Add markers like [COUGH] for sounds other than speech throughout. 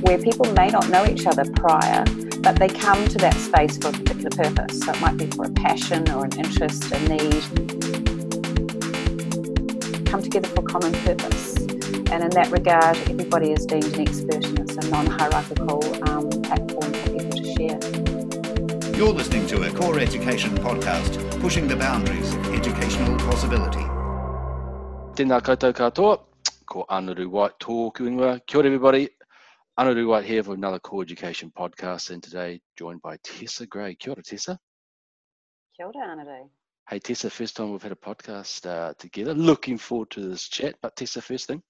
where people may not know each other prior, but they come to that space for a particular purpose. So it might be for a passion or an interest, a need. Come together for a common purpose. And in that regard, everybody is deemed an expert and it's a non hierarchical um, platform for people to share. You're listening to a Core Education podcast, pushing the boundaries of educational possibility. Tēnā koutou katoa, ko Anaru White tōku ingoa. Kia ora everybody, Anaru White here for another Core Education podcast and today joined by Tessa Gray. Kia ora Tessa. Kia ora. Hey Tessa, first time we've had a podcast uh, together. Looking forward to this chat, but Tessa, first thing,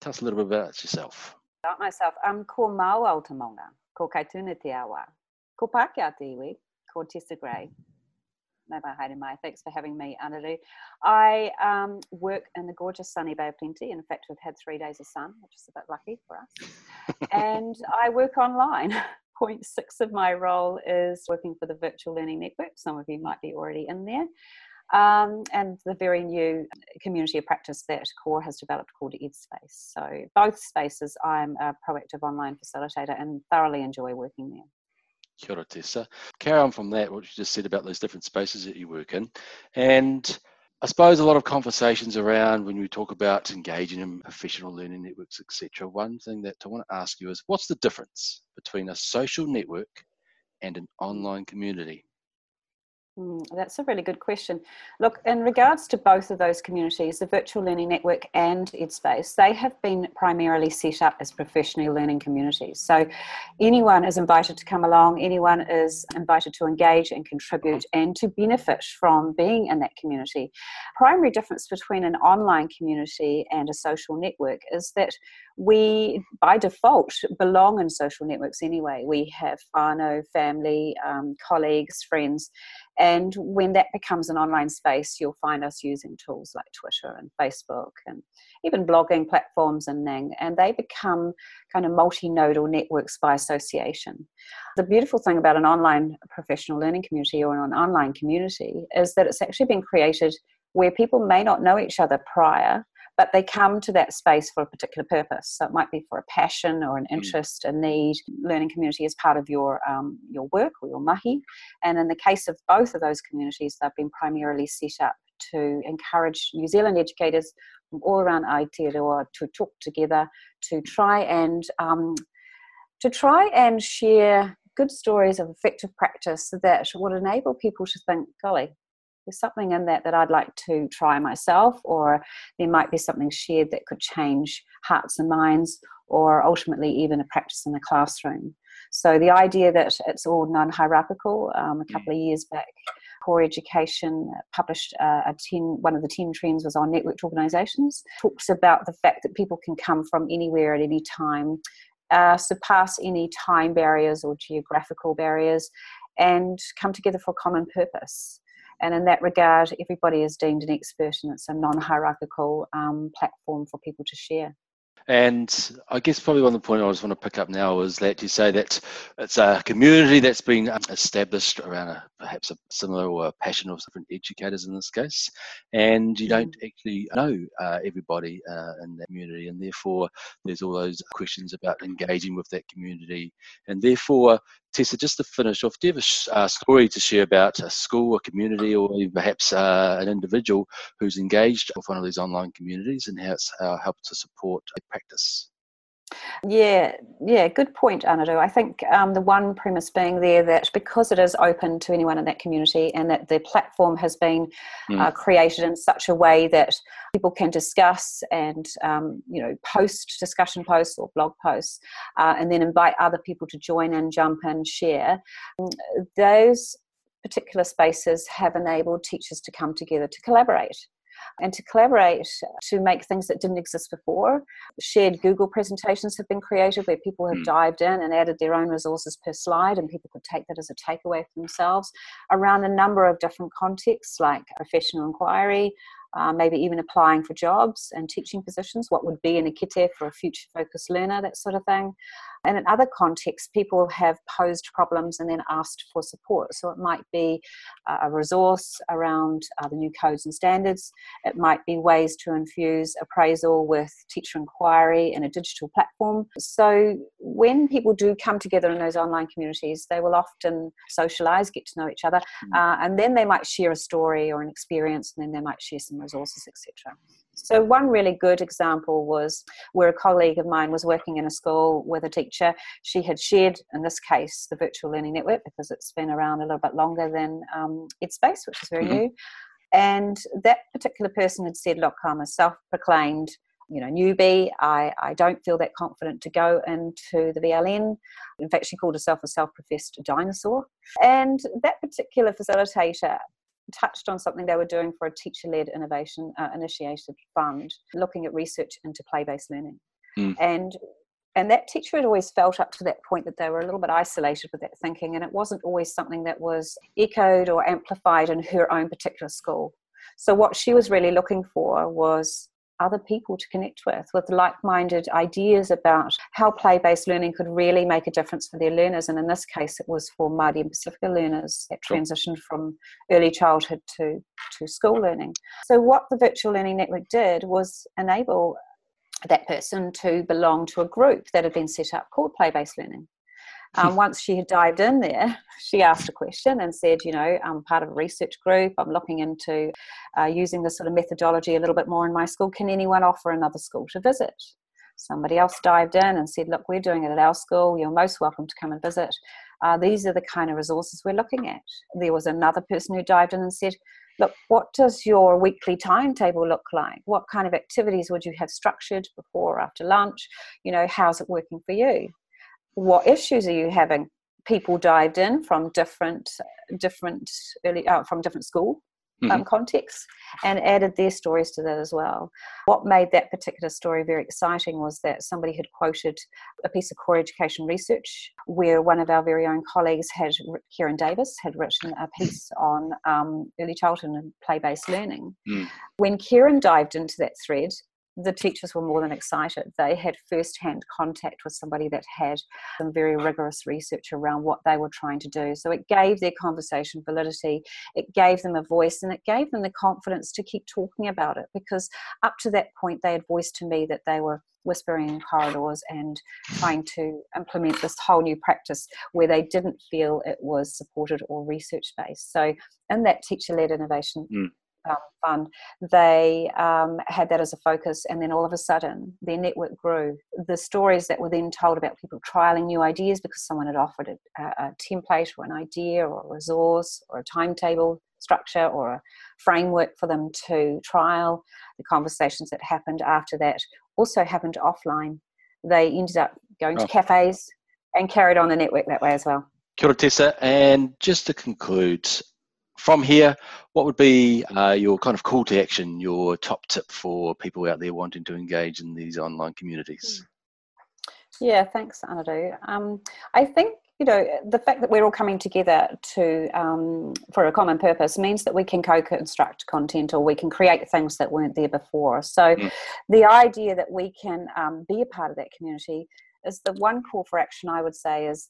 tell us a little bit about yourself. About myself, I'm ko Aotamonga, ko kaituna te awa, ko Pākehā te iwi, ko Tessa Gray. Nā haere mai. Thanks for having me, Anaru. I um, work in the gorgeous sunny Bay of Plenty. In fact, we've had three days of sun, which is a bit lucky for us. [LAUGHS] and I work online. [LAUGHS] Point six of my role is working for the Virtual Learning Network. Some of you might be already in there. Um, and the very new community of practice that CORE has developed called EdSpace. So, both spaces, I'm a proactive online facilitator and thoroughly enjoy working there. Kia ora, Tessa. Carry on from that, what you just said about those different spaces that you work in. And I suppose a lot of conversations around when we talk about engaging in professional learning networks, etc. One thing that I want to ask you is what's the difference between a social network and an online community? Mm, that's a really good question. Look, in regards to both of those communities, the Virtual Learning Network and EdSpace, they have been primarily set up as professional learning communities. So anyone is invited to come along, anyone is invited to engage and contribute and to benefit from being in that community. Primary difference between an online community and a social network is that we, by default, belong in social networks anyway. We have whānau, family, um, colleagues, friends, and when that becomes an online space, you'll find us using tools like Twitter and Facebook and even blogging platforms and Ning, and they become kind of multi-nodal networks by association. The beautiful thing about an online professional learning community or an online community is that it's actually been created where people may not know each other prior but they come to that space for a particular purpose. So it might be for a passion or an hmm. interest, a need. Learning community is part of your um, your work or your mahi. And in the case of both of those communities, they've been primarily set up to encourage New Zealand educators from all around Aotearoa to talk together to try and um, to try and share good stories of effective practice that would enable people to think, golly, there's something in that that I'd like to try myself, or there might be something shared that could change hearts and minds, or ultimately even a practice in the classroom. So the idea that it's all non-hierarchical. Um, a couple of years back, Core Education published uh, a ten. One of the ten trends was on networked organisations. Talks about the fact that people can come from anywhere at any time. Uh, surpass any time barriers or geographical barriers and come together for a common purpose. And in that regard, everybody is deemed an expert and it's a non hierarchical um, platform for people to share. And I guess probably one of the point I just want to pick up now is that you say that it's a community that's been um, established around a, perhaps a similar or a passion of different educators in this case, and you don't mm. actually know uh, everybody uh, in that community, and therefore there's all those questions about engaging with that community, and therefore Tessa, just to finish off, do you have a uh, story to share about a school, a community, or even perhaps uh, an individual who's engaged with one of these online communities and how it's uh, helped to support practice? Yeah, yeah, good point, Anaru. I think um, the one premise being there that because it is open to anyone in that community and that the platform has been mm. uh, created in such a way that people can discuss and um, you know post discussion posts or blog posts, uh, and then invite other people to join in, jump in, share. Those particular spaces have enabled teachers to come together to collaborate and to collaborate to make things that didn't exist before. Shared Google presentations have been created where people have mm. dived in and added their own resources per slide, and people could take that as a takeaway for themselves around a number of different contexts like professional inquiry, uh, maybe even applying for jobs and teaching positions, what would be in a kite for a future focused learner, that sort of thing. And in other contexts, people have posed problems and then asked for support. So it might be a resource around uh, the new codes and standards, it might be ways to infuse appraisal with teacher inquiry in a digital platform. So when people do come together in those online communities, they will often socialize, get to know each other, mm. uh, and then they might share a story or an experience, and then they might share some resources, etc. So, one really good example was where a colleague of mine was working in a school with a teacher. She had shared, in this case, the virtual learning network because it's been around a little bit longer than um, EdSpace, which is very mm-hmm. new. And that particular person had said, Look, I'm a self proclaimed you know newbie I, I don't feel that confident to go into the VLN in fact she called herself a self-professed dinosaur and that particular facilitator touched on something they were doing for a teacher-led innovation uh, initiated fund looking at research into play-based learning mm. and and that teacher had always felt up to that point that they were a little bit isolated with that thinking and it wasn't always something that was echoed or amplified in her own particular school so what she was really looking for was other people to connect with, with like minded ideas about how play based learning could really make a difference for their learners. And in this case, it was for Māori and Pasifika learners that transitioned from early childhood to, to school learning. So, what the Virtual Learning Network did was enable that person to belong to a group that had been set up called play based learning. Um, once she had dived in there, she asked a question and said, You know, I'm part of a research group. I'm looking into uh, using this sort of methodology a little bit more in my school. Can anyone offer another school to visit? Somebody else dived in and said, Look, we're doing it at our school. You're most welcome to come and visit. Uh, these are the kind of resources we're looking at. There was another person who dived in and said, Look, what does your weekly timetable look like? What kind of activities would you have structured before or after lunch? You know, how's it working for you? What issues are you having people dived in from different different early uh, from different school um, mm-hmm. contexts and added their stories to that as well. What made that particular story very exciting was that somebody had quoted a piece of core education research where one of our very own colleagues had, Keryn Davis, had written a piece on um, early childhood and play based learning. Mm. When Kieran dived into that thread, the teachers were more than excited. They had first hand contact with somebody that had some very rigorous research around what they were trying to do. So it gave their conversation validity, it gave them a voice, and it gave them the confidence to keep talking about it because up to that point they had voiced to me that they were whispering in corridors and trying to implement this whole new practice where they didn't feel it was supported or research based. So, in that teacher led innovation mm um, fund, they um, had that as a focus, and then all of a sudden their network grew. The stories that were then told about people trialing new ideas because someone had offered a, a template or an idea or a resource or a timetable structure or a framework for them to trial. The conversations that happened after that also happened offline. They ended up going oh. to cafes and carried on the network that way as well. Kia ora, Tessa. And just to conclude, from here, what would be uh, your kind of call to action, your top tip for people out there wanting to engage in these online communities? Hmm. Yeah, thanks, Anaru. Um, I think you know the fact that we're all coming together to um, for a common purpose means that we can co-construct content or we can create things that weren't there before. So, mm. the idea that we can um, be a part of that community is the one call for action. I would say is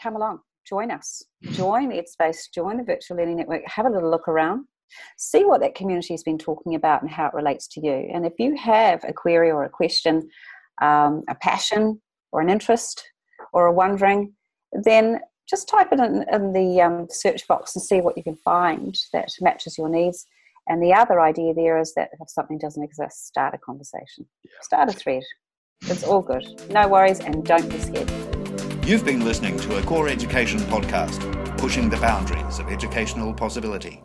come along join us, join EdSpace, join the Virtual Learning Network, have a little look around, see what that community has been talking about and how it relates to you. And if you have a query or a question, um, a passion or an interest or a wondering, then just type it in, in the um, search box and see what you can find that matches your needs. And the other idea there is that if something doesn't exist, start a conversation, yeah. start a thread. It's all good. No worries, and don't be scared. You've been listening to a Core Education podcast, pushing the boundaries of educational possibility.